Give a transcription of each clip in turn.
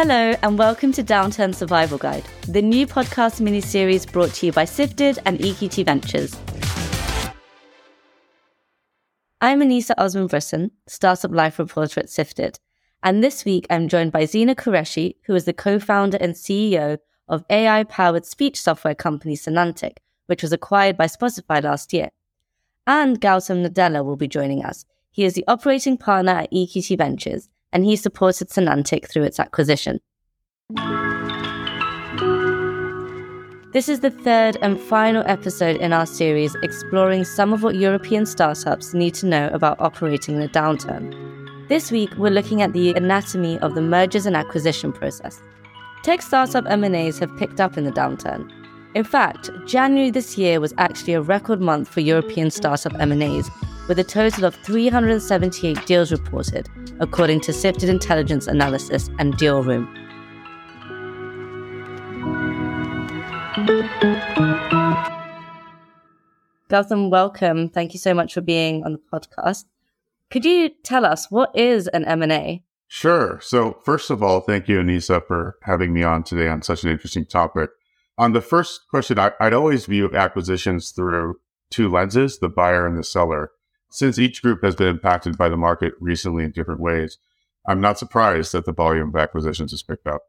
Hello, and welcome to Downturn Survival Guide, the new podcast mini series brought to you by Sifted and EQT Ventures. I'm Anisah Osman Britton, Startup Life Reporter at Sifted, and this week I'm joined by Zeena Qureshi, who is the co founder and CEO of AI powered speech software company Sonantic, which was acquired by Spotify last year. And Gautam Nadella will be joining us. He is the operating partner at EQT Ventures and he supported Sonantic through its acquisition. This is the third and final episode in our series exploring some of what European startups need to know about operating in a downturn. This week, we're looking at the anatomy of the mergers and acquisition process. Tech startup M&As have picked up in the downturn. In fact, January this year was actually a record month for European startup M&As, with a total of 378 deals reported, according to Sifted Intelligence Analysis and Dealroom. Gautam, welcome. Thank you so much for being on the podcast. Could you tell us what is an M&A? Sure. So first of all, thank you, Anisah, for having me on today on such an interesting topic. On the first question, I, would always view acquisitions through two lenses, the buyer and the seller. Since each group has been impacted by the market recently in different ways, I'm not surprised that the volume of acquisitions has picked up.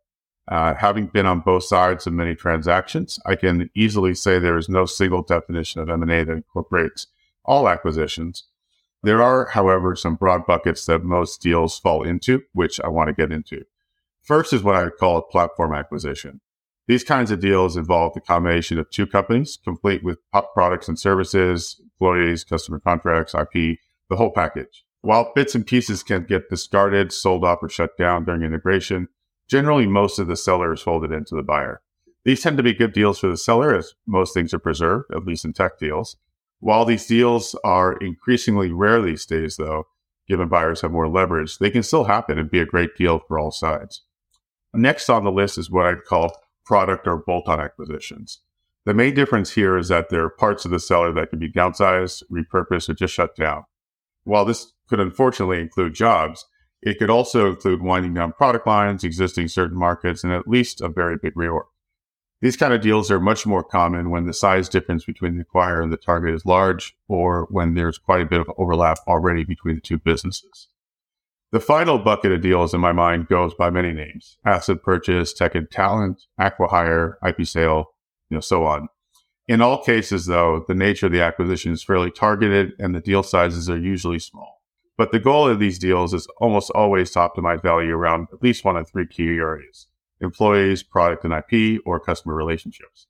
Uh, having been on both sides of many transactions, I can easily say there is no single definition of M&A that incorporates all acquisitions. There are, however, some broad buckets that most deals fall into, which I want to get into. First is what I call a platform acquisition. These kinds of deals involve the combination of two companies, complete with products and services, employees, customer contracts, IP, the whole package. While bits and pieces can get discarded, sold off, or shut down during integration, generally most of the seller is folded into the buyer. These tend to be good deals for the seller as most things are preserved, at least in tech deals. While these deals are increasingly rare these days, though, given buyers have more leverage, they can still happen and be a great deal for all sides. Next on the list is what I'd call product or bolt-on acquisitions. The main difference here is that there are parts of the seller that can be downsized, repurposed, or just shut down. While this could unfortunately include jobs, it could also include winding down product lines, existing certain markets, and at least a very big reorg. These kind of deals are much more common when the size difference between the acquirer and the target is large, or when there's quite a bit of overlap already between the two businesses. The final bucket of deals in my mind goes by many names. Asset purchase, tech and talent, acquihire, IP sale, you know, so on. In all cases, though, the nature of the acquisition is fairly targeted and the deal sizes are usually small. But the goal of these deals is almost always to optimize value around at least one of three key areas employees, product and IP, or customer relationships.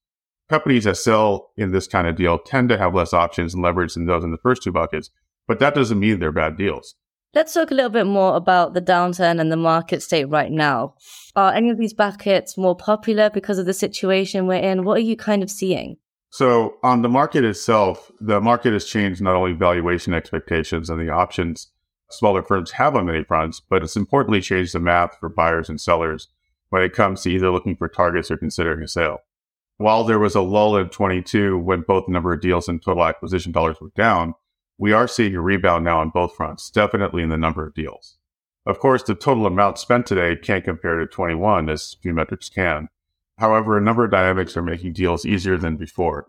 Companies that sell in this kind of deal tend to have less options and leverage than those in the first two buckets, but that doesn't mean they're bad deals. Let's talk a little bit more about the downturn and the market state right now. Are any of these buckets more popular because of the situation we're in? What are you kind of seeing? So, on the market itself, the market has changed not only valuation expectations and the options smaller firms have on many fronts, but it's importantly changed the math for buyers and sellers when it comes to either looking for targets or considering a sale. While there was a lull in 22 when both the number of deals and total acquisition dollars were down, we are seeing a rebound now on both fronts, definitely in the number of deals. Of course, the total amount spent today can't compare to 21 as few metrics can. However, a number of dynamics are making deals easier than before.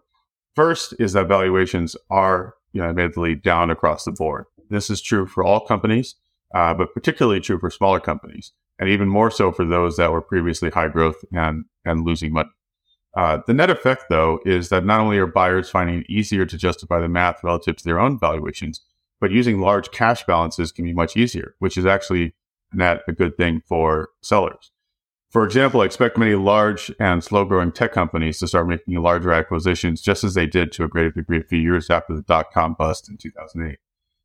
First is that valuations are, you know, admittedly down across the board. This is true for all companies, uh, but particularly true for smaller companies, and even more so for those that were previously high growth and, and losing money. Uh, the net effect, though, is that not only are buyers finding it easier to justify the math relative to their own valuations, but using large cash balances can be much easier, which is actually not a good thing for sellers. For example, I expect many large and slow growing tech companies to start making larger acquisitions just as they did to a greater degree a few years after the dot com bust in 2008.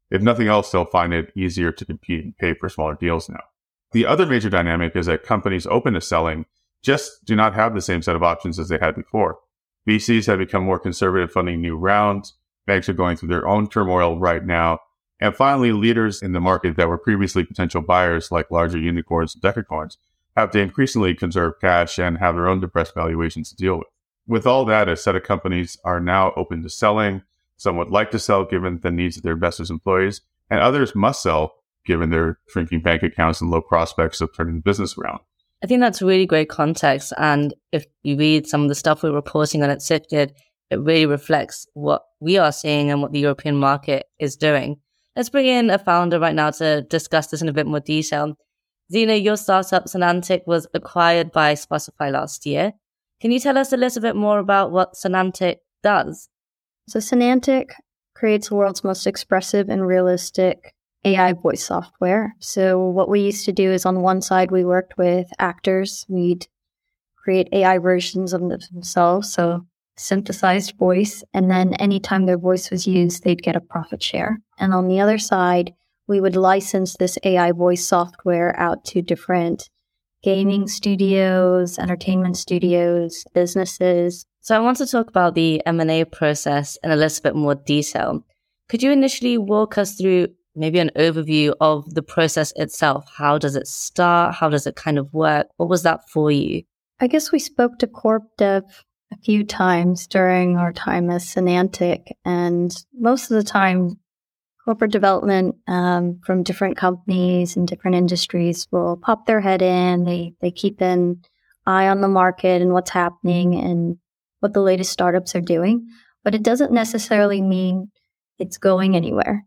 If nothing else, they'll find it easier to compete and pay for smaller deals now. The other major dynamic is that companies open to selling just do not have the same set of options as they had before. VCs have become more conservative funding new rounds. Banks are going through their own turmoil right now. And finally, leaders in the market that were previously potential buyers, like larger unicorns and decacorns, have to increasingly conserve cash and have their own depressed valuations to deal with. With all that, a set of companies are now open to selling. Some would like to sell given the needs of their investors' employees, and others must sell given their shrinking bank accounts and low prospects of turning the business around. I think that's really great context. And if you read some of the stuff we're reporting on at Sifted, it really reflects what we are seeing and what the European market is doing. Let's bring in a founder right now to discuss this in a bit more detail. Zeena, your startup Sonantic was acquired by Spotify last year. Can you tell us a little bit more about what Sonantic does? So, Sonantic creates the world's most expressive and realistic AI voice software. So, what we used to do is on one side, we worked with actors, we'd create AI versions of themselves. So, synthesized voice. And then anytime their voice was used, they'd get a profit share. And on the other side, we would license this AI voice software out to different gaming studios, entertainment studios, businesses. So I want to talk about the M&A process in a little bit more detail. Could you initially walk us through maybe an overview of the process itself? How does it start? How does it kind of work? What was that for you? I guess we spoke to Corp Dev a few times during our time as Sonantic, and most of the time, corporate development um, from different companies and different industries will pop their head in. They they keep an eye on the market and what's happening and what the latest startups are doing, but it doesn't necessarily mean it's going anywhere.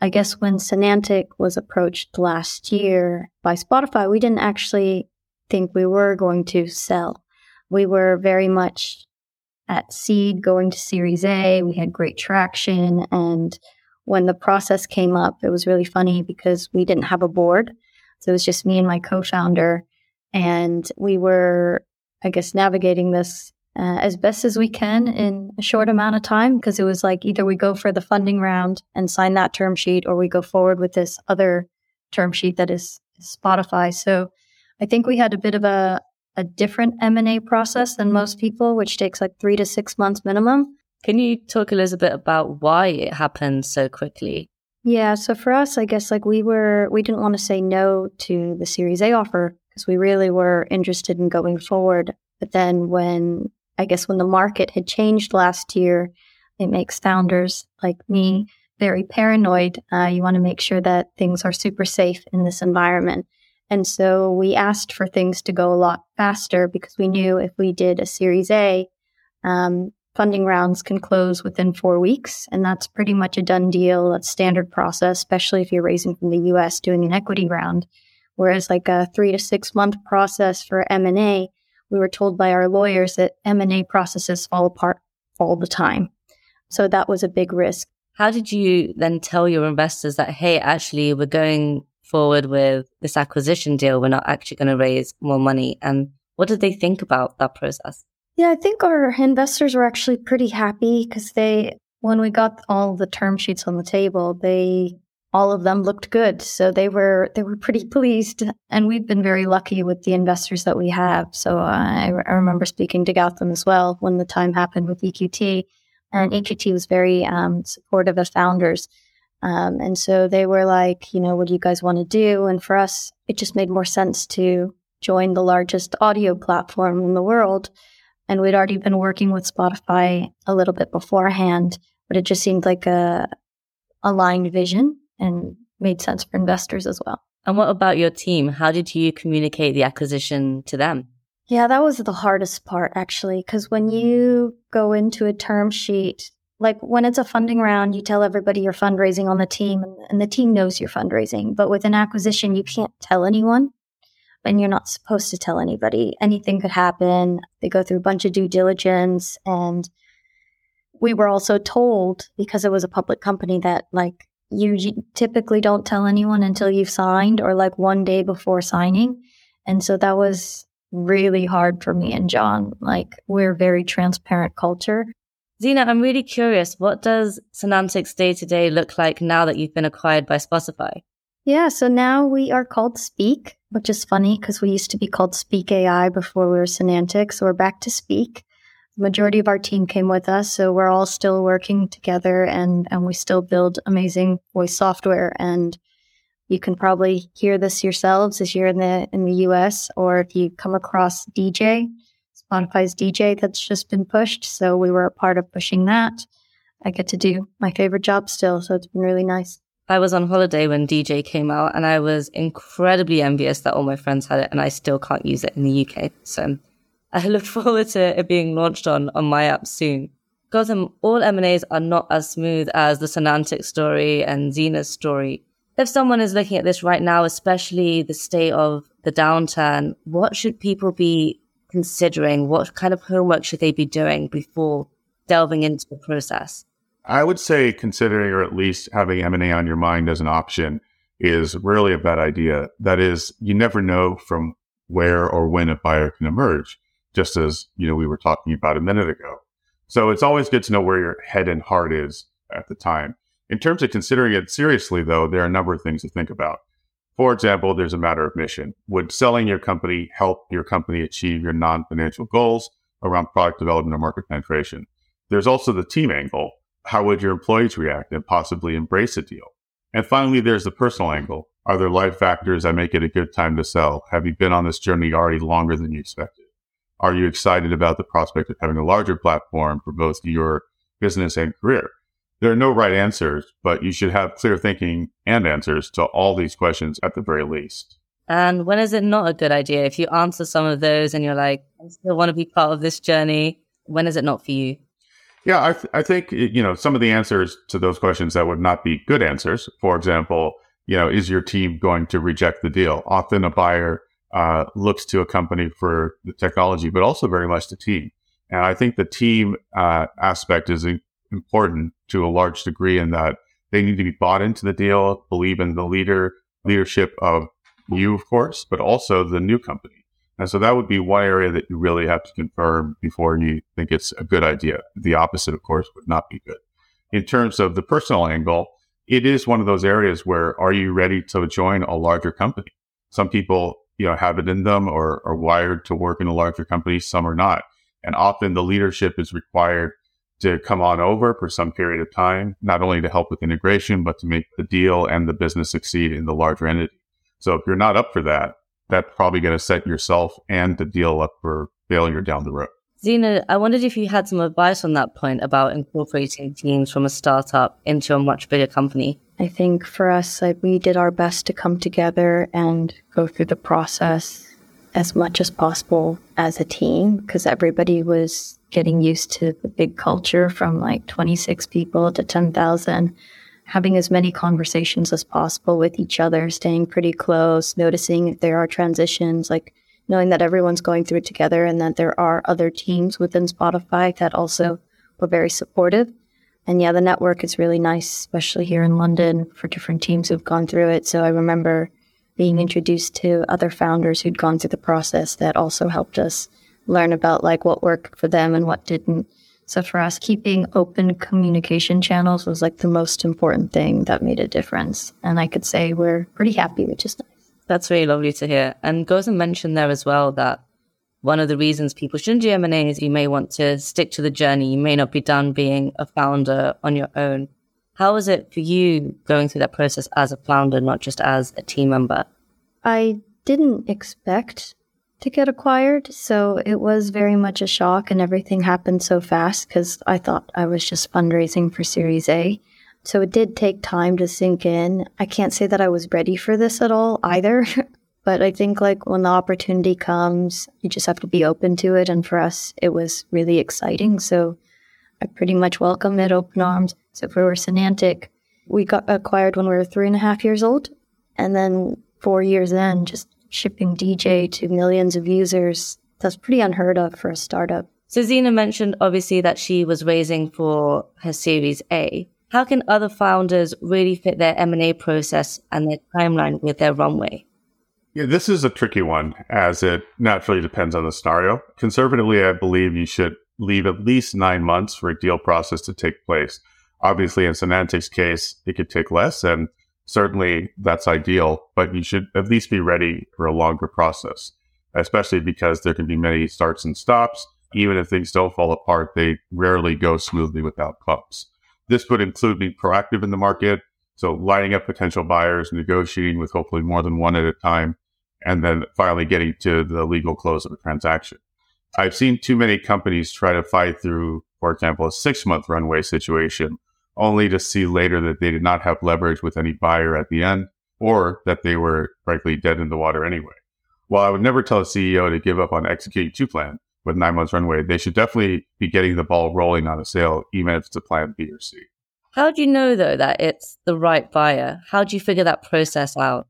I guess when Sonantic was approached last year by Spotify, we didn't actually think we were going to sell we were very much at seed going to series A. We had great traction. And when the process came up, it was really funny because we didn't have a board. So it was just me and my co founder. And we were, I guess, navigating this uh, as best as we can in a short amount of time because it was like either we go for the funding round and sign that term sheet or we go forward with this other term sheet that is Spotify. So I think we had a bit of a, a different M&A process than most people, which takes like three to six months minimum. Can you talk a little bit about why it happened so quickly? Yeah, so for us, I guess like we were, we didn't want to say no to the Series A offer because we really were interested in going forward. But then when, I guess when the market had changed last year, it makes founders like me very paranoid. Uh, you want to make sure that things are super safe in this environment. And so we asked for things to go a lot faster because we knew if we did a Series A, um, funding rounds can close within four weeks. And that's pretty much a done deal. That's standard process, especially if you're raising from the US doing an equity round. Whereas like a three to six month process for M&A, we were told by our lawyers that M&A processes fall apart all the time. So that was a big risk. How did you then tell your investors that, hey, actually, we're going forward with this acquisition deal, we're not actually going to raise more money. And what did they think about that process? Yeah, I think our investors were actually pretty happy because they, when we got all the term sheets on the table, they, all of them looked good. So they were, they were pretty pleased. And we've been very lucky with the investors that we have. So uh, I, I remember speaking to Gautam as well when the time happened with EQT. And EQT was very um, supportive of founders. Um, and so they were like, you know, what do you guys want to do? And for us, it just made more sense to join the largest audio platform in the world. And we'd already been working with Spotify a little bit beforehand, but it just seemed like a aligned vision and made sense for investors as well. And what about your team? How did you communicate the acquisition to them? Yeah, that was the hardest part actually, because when you go into a term sheet, like when it's a funding round, you tell everybody you're fundraising on the team and the team knows you're fundraising. But with an acquisition, you can't tell anyone and you're not supposed to tell anybody. Anything could happen. They go through a bunch of due diligence. And we were also told because it was a public company that like you typically don't tell anyone until you've signed or like one day before signing. And so that was really hard for me and John. Like we're a very transparent culture. Zeena, I'm really curious. What does Sonantic's day to day look like now that you've been acquired by Spotify? Yeah, so now we are called Speak, which is funny because we used to be called Speak AI before we were Sonantic. So we're back to Speak. Majority of our team came with us, so we're all still working together and, and we still build amazing voice software. And you can probably hear this yourselves as you're in the in the US or if you come across DJ, Spotify's DJ that's just been pushed. So we were a part of pushing that. I get to do my favorite job still. So it's been really nice. I was on holiday when DJ came out and I was incredibly envious that all my friends had it and I still can't use it in the UK. So I look forward to it being launched on, on my app soon. Gautam, all M&As are not as smooth as the Sonantic story and Zeena's story. If someone is looking at this right now, especially the state of the downturn, what should people be considering? What kind of homework should they be doing before delving into the process? I would say considering or at least having M&A on your mind as an option is really a bad idea. That is, you never know from where or when a buyer can emerge, just as, you know, we were talking about a minute ago. So it's always good to know where your head and heart is at the time. In terms of considering it seriously, though, there are a number of things to think about. For example, there's a matter of mission. Would selling your company help your company achieve your non financial goals around product development or market penetration? There's also the team angle. How would your employees react and possibly embrace a deal? And finally, there's the personal angle. Are there life factors that make it a good time to sell? Have you been on this journey already longer than you expected? Are you excited about the prospect of having a larger platform for both your business and career? There are no right answers, but you should have clear thinking and answers to all these questions at the very least. And when is it not a good idea? If you answer some of those and you're like, I still want to be part of this journey, when is it not for you? Yeah, I, th- I think, you know, some of the answers to those questions that would not be good answers. For example, you know, is your team going to reject the deal? Often a buyer uh, looks to a company for the technology, but also very much the team. And I think the team uh, aspect is important to a large degree in that they need to be bought into the deal, believe in the leader leadership of you, of course, but also the new company. And so that would be one area that you really have to confirm before you think it's a good idea. The opposite, of course, would not be good. In terms of the personal angle, it is one of those areas where are you ready to join a larger company? Some people, you know, have it in them or are wired to work in a larger company. Some are not. And often the leadership is required to come on over for some period of time, not only to help with integration, but to make the deal and the business succeed in the larger entity. So if you're not up for that, that's probably going to set yourself and the deal up for failure down the road. Zeena, I wondered if you had some advice on that point about incorporating teams from a startup into a much bigger company. I think for us, like, we did our best to come together and go through the process as much as possible as a team because everybody was getting used to the big culture from like 26 people to 10,000, having as many conversations as possible with each other, staying pretty close, noticing if there are transitions, like knowing that everyone's going through it together and that there are other teams within Spotify that also were very supportive. And yeah, the network is really nice, especially here in London for different teams who've gone through it. So I remember being introduced to other founders who'd gone through the process that also helped us learn about like what worked for them and what didn't. So for us, keeping open communication channels was like the most important thing that made a difference. And I could say we're pretty happy, which is nice. That's really lovely to hear. And Gautam mentioned there as well that one of the reasons people shouldn't do M&A is you may want to stick to the journey. You may not be done being a founder on your own. How was it for you going through that process as a founder, not just as a team member? I didn't expect to get acquired. So it was very much a shock and everything happened so fast because I thought I was just fundraising for Series A. So it did take time to sink in. I can't say that I was ready for this at all either. but I think like when the opportunity comes, you just have to be open to it. And for us, it was really exciting. So I pretty much welcomed it open arms. So for Sonantic, we got acquired when we were three and a half years old. And then four years in, just shipping DJ to millions of users. That's pretty unheard of for a startup. So Zeena mentioned obviously that she was raising for her Series A. How can other founders really fit their M&A process and their timeline with their runway? Yeah, this is a tricky one as it naturally depends on the scenario. Conservatively, I believe you should leave at least nine months for a deal process to take place. Obviously, in Sonantic's case, it could take less. And certainly that's ideal, but you should at least be ready for a longer process, especially because there can be many starts and stops. Even if things don't fall apart, they rarely go smoothly without bumps. This would include being proactive in the market. So lining up potential buyers, negotiating with hopefully more than one at a time, and then finally getting to the legal close of the transaction. I've seen too many companies try to fight through, for example, a six month runway situation only to see later that they did not have leverage with any buyer at the end or that they were frankly dead in the water anyway. While I would never tell a CEO to give up on executing two plan with nine months runway, they should definitely be getting the ball rolling on a sale, even if it's a plan B or C. How do you know though that it's the right buyer? How do you figure that process out?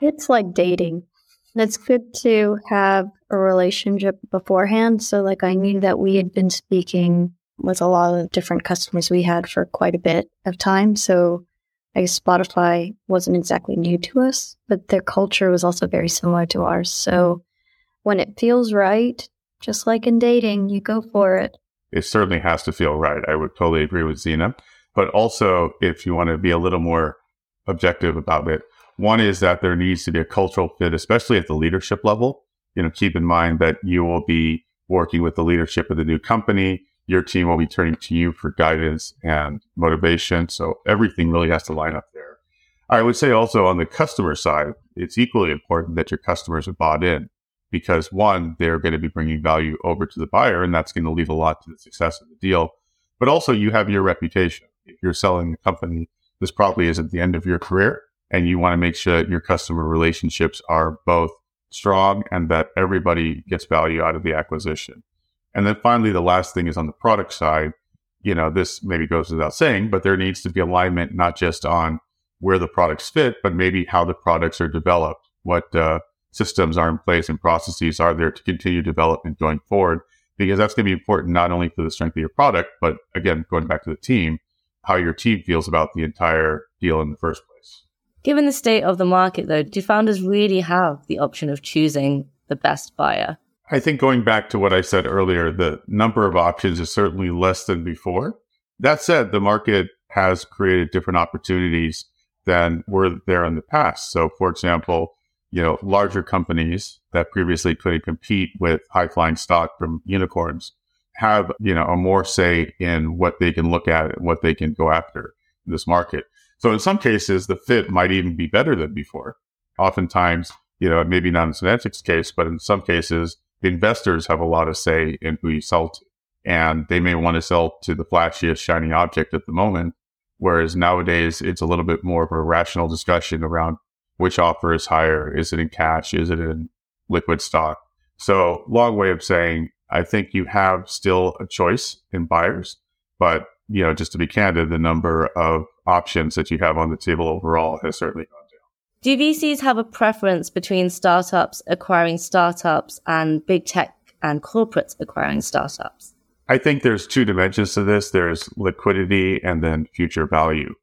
It's like dating. It's good to have a relationship beforehand. So, like, I knew that we had been speaking with a lot of different customers we had for quite a bit of time. So, I guess Spotify wasn't exactly new to us, but their culture was also very similar to ours. So, when it feels right, just like in dating, you go for it. It certainly has to feel right. I would totally agree with Zeena. But also, if you want to be a little more objective about it, one is that there needs to be a cultural fit, especially at the leadership level. You know, keep in mind that you will be working with the leadership of the new company. Your team will be turning to you for guidance and motivation. So everything really has to line up there. I would say also on the customer side, it's equally important that your customers are bought in because one, they're going to be bringing value over to the buyer and that's going to leave a lot to the success of the deal. But also you have your reputation. If you're selling a company, this probably isn't the end of your career and you want to make sure that your customer relationships are both strong and that everybody gets value out of the acquisition. And then finally, the last thing is on the product side. You know, this maybe goes without saying, but there needs to be alignment, not just on where the products fit, but maybe how the products are developed, what uh, systems are in place and processes are there to continue development going forward, because that's going to be important not only for the strength of your product, but again, going back to the team, how your team feels about the entire deal in the first place. Given the state of the market, though, do founders really have the option of choosing the best buyer? I think going back to what I said earlier, the number of options is certainly less than before. That said, the market has created different opportunities than were there in the past. So, for example, you know, larger companies that previously couldn't compete with high flying stock from unicorns have, you know, a more say in what they can look at and what they can go after in this market. So in some cases, the fit might even be better than before. Oftentimes, you know, maybe not in Sonantic's case, but in some cases, the investors have a lot of say in who you sell to. And they may want to sell to the flashiest, shiny object at the moment. Whereas nowadays, it's a little bit more of a rational discussion around which offer is higher. Is it in cash? Is it in liquid stock? So long way of saying, I think you have still a choice in buyers, but you know, just to be candid, the number of options that you have on the table overall has certainly gone down. Do VCs have a preference between startups acquiring startups and big tech and corporates acquiring startups? I think there's two dimensions to this. There's liquidity and then future value.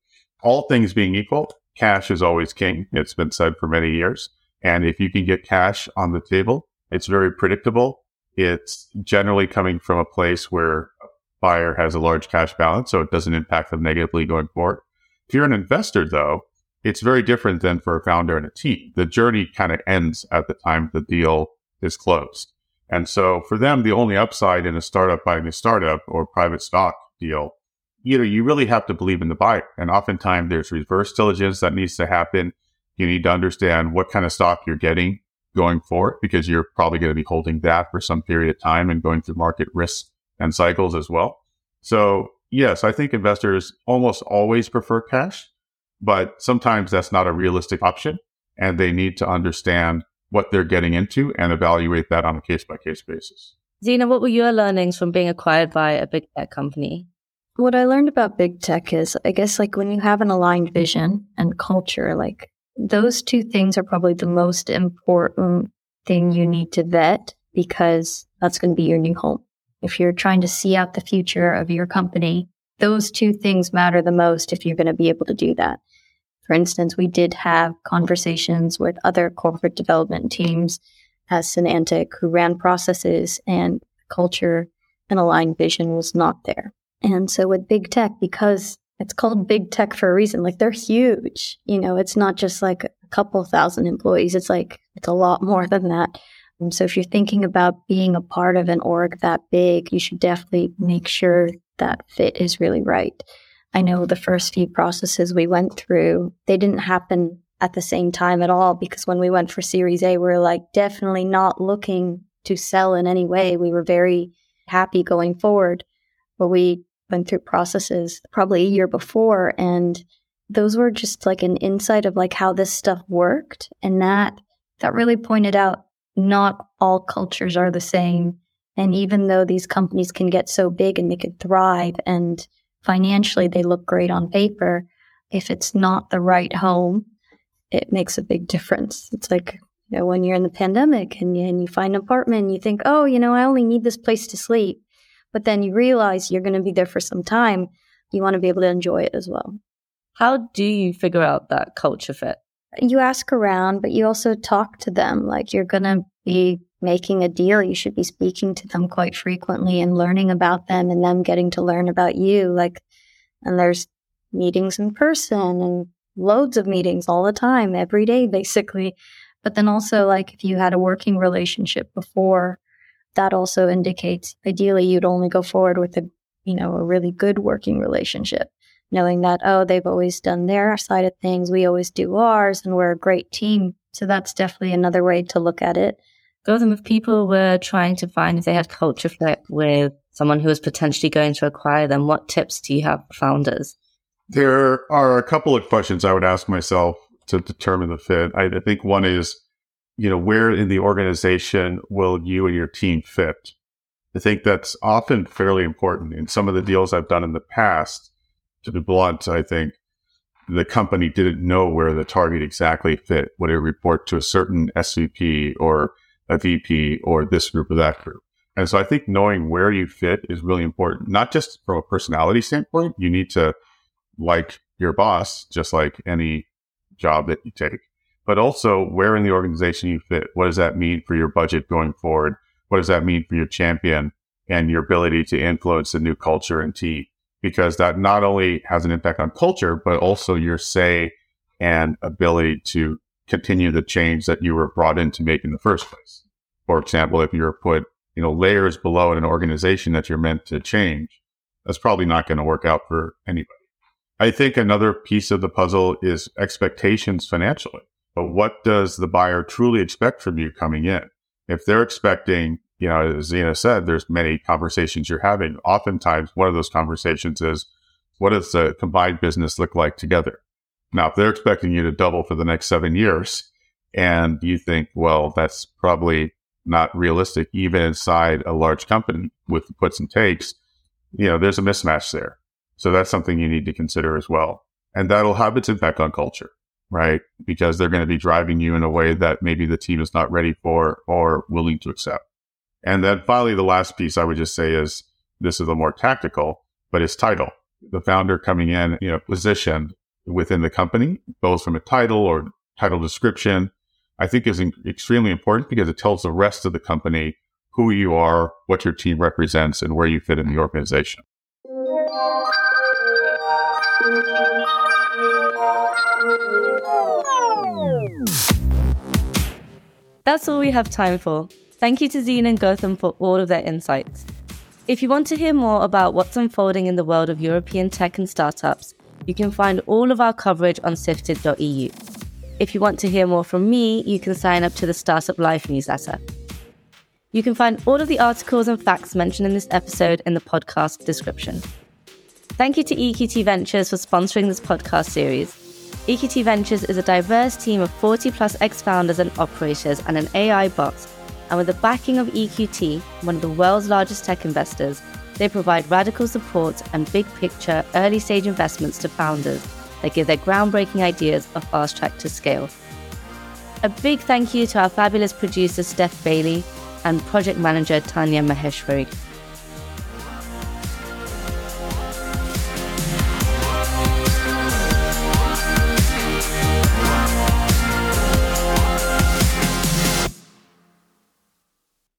All things being equal, cash is always king. It's been said for many years. And if you can get cash on the table, it's very predictable. It's generally coming from a place where a buyer has a large cash balance, so it doesn't impact them negatively going forward. If you're an investor, though, it's very different than for a founder and a team. The journey kind of ends at the time the deal is closed. And so for them, the only upside in a startup buying a startup or private stock deal, you know, you really have to believe in the buyer. And oftentimes there's reverse diligence that needs to happen. You need to understand what kind of stock you're getting going forward because you're probably going to be holding that for some period of time and going through market risks and cycles as well. So yes, I think investors almost always prefer cash, but sometimes that's not a realistic option and they need to understand what they're getting into and evaluate that on a case by case basis. Zeena, what were your learnings from being acquired by a big tech company? What I learned about big tech is, I guess, like when you have an aligned vision and culture, like those two things are probably the most important thing you need to vet because that's going to be your new home. If you're trying to see out the future of your company, those two things matter the most if you're going to be able to do that. For instance, we did have conversations with other corporate development teams at Sonantic who ran processes and culture and aligned vision was not there. And so with big tech, because it's called big tech for a reason, like they're huge, you know, it's not just like a couple thousand employees. It's like, it's a lot more than that. And so if you're thinking about being a part of an org that big, you should definitely make sure that fit is really right. I know the first few processes we went through, they didn't happen at the same time at all because when we went for Series A, we are like definitely not looking to sell in any way. We were very happy going forward, but we went through processes probably a year before and those were just like an insight of like how this stuff worked and that that really pointed out not all cultures are the same. And even though these companies can get so big and they could thrive and financially they look great on paper if it's not the right home it makes a big difference. It's like you know when you're in the pandemic and you, and you find an apartment and you think oh you know i only need this place to sleep. But then you realize you're going to be there for some time you want to be able to enjoy it as well. How do you figure out that culture fit? You ask around, but you also talk to them. Like you're going to be making a deal. You should be speaking to them quite frequently and learning about them and them getting to learn about you. Like, and there's meetings in person and loads of meetings all the time, every day, basically. But then also, like, if you had a working relationship before, that also indicates ideally you'd only go forward with a, you know, a really good working relationship knowing that, oh, they've always done their side of things, we always do ours, and we're a great team. So that's definitely another way to look at it. Gautam, if people were trying to find if they had culture fit with someone who was potentially going to acquire them, what tips do you have for founders? There are a couple of questions I would ask myself to determine the fit. I, I think one is, you know, where in the organization will you and your team fit? I think that's often fairly important. In some of the deals I've done in the past, to be blunt, I think the company didn't know where the target exactly fit. Would it report to a certain SVP or a VP or this group or that group? And so I think knowing where you fit is really important, not just from a personality standpoint. You need to like your boss, just like any job that you take, but also where in the organization you fit. What does that mean for your budget going forward? What does that mean for your champion and your ability to influence the new culture and team? Because that not only has an impact on culture, but also your say and ability to continue the change that you were brought in to make in the first place. For example, if you're put, you know, layers below in an organization that you're meant to change, that's probably not going to work out for anybody. I think another piece of the puzzle is expectations financially. But what does the buyer truly expect from you coming in? If they're expecting you know, as Zeena said, there's many conversations you're having. Oftentimes, one of those conversations is, what does the combined business look like together? Now, if they're expecting you to double for the next seven years and you think, well, that's probably not realistic, even inside a large company with the puts and takes, you know, there's a mismatch there. So that's something you need to consider as well. And that'll have its impact on culture, right? Because they're going to be driving you in a way that maybe the team is not ready for or willing to accept. And then finally, the last piece I would just say is this is a more tactical, but it's title. The founder coming in, you know, positioned within the company, both from a title or title description, I think is in- extremely important because it tells the rest of the company who you are, what your team represents, and where you fit in the organization. That's all we have time for. Thank you to Zeena and Gautam for all of their insights. If you want to hear more about what's unfolding in the world of European tech and startups, you can find all of our coverage on sifted.eu. If you want to hear more from me, you can sign up to the Startup Life newsletter. You can find all of the articles and facts mentioned in this episode in the podcast description. Thank you to EQT Ventures for sponsoring this podcast series. EQT Ventures is a diverse team of 40 plus ex founders and operators and an AI box and with the backing of EQT, one of the world's largest tech investors, they provide radical support and big picture early stage investments to founders that give their groundbreaking ideas a fast track to scale. A big thank you to our fabulous producer Steph Bailey and project manager Tanya Maheshwari.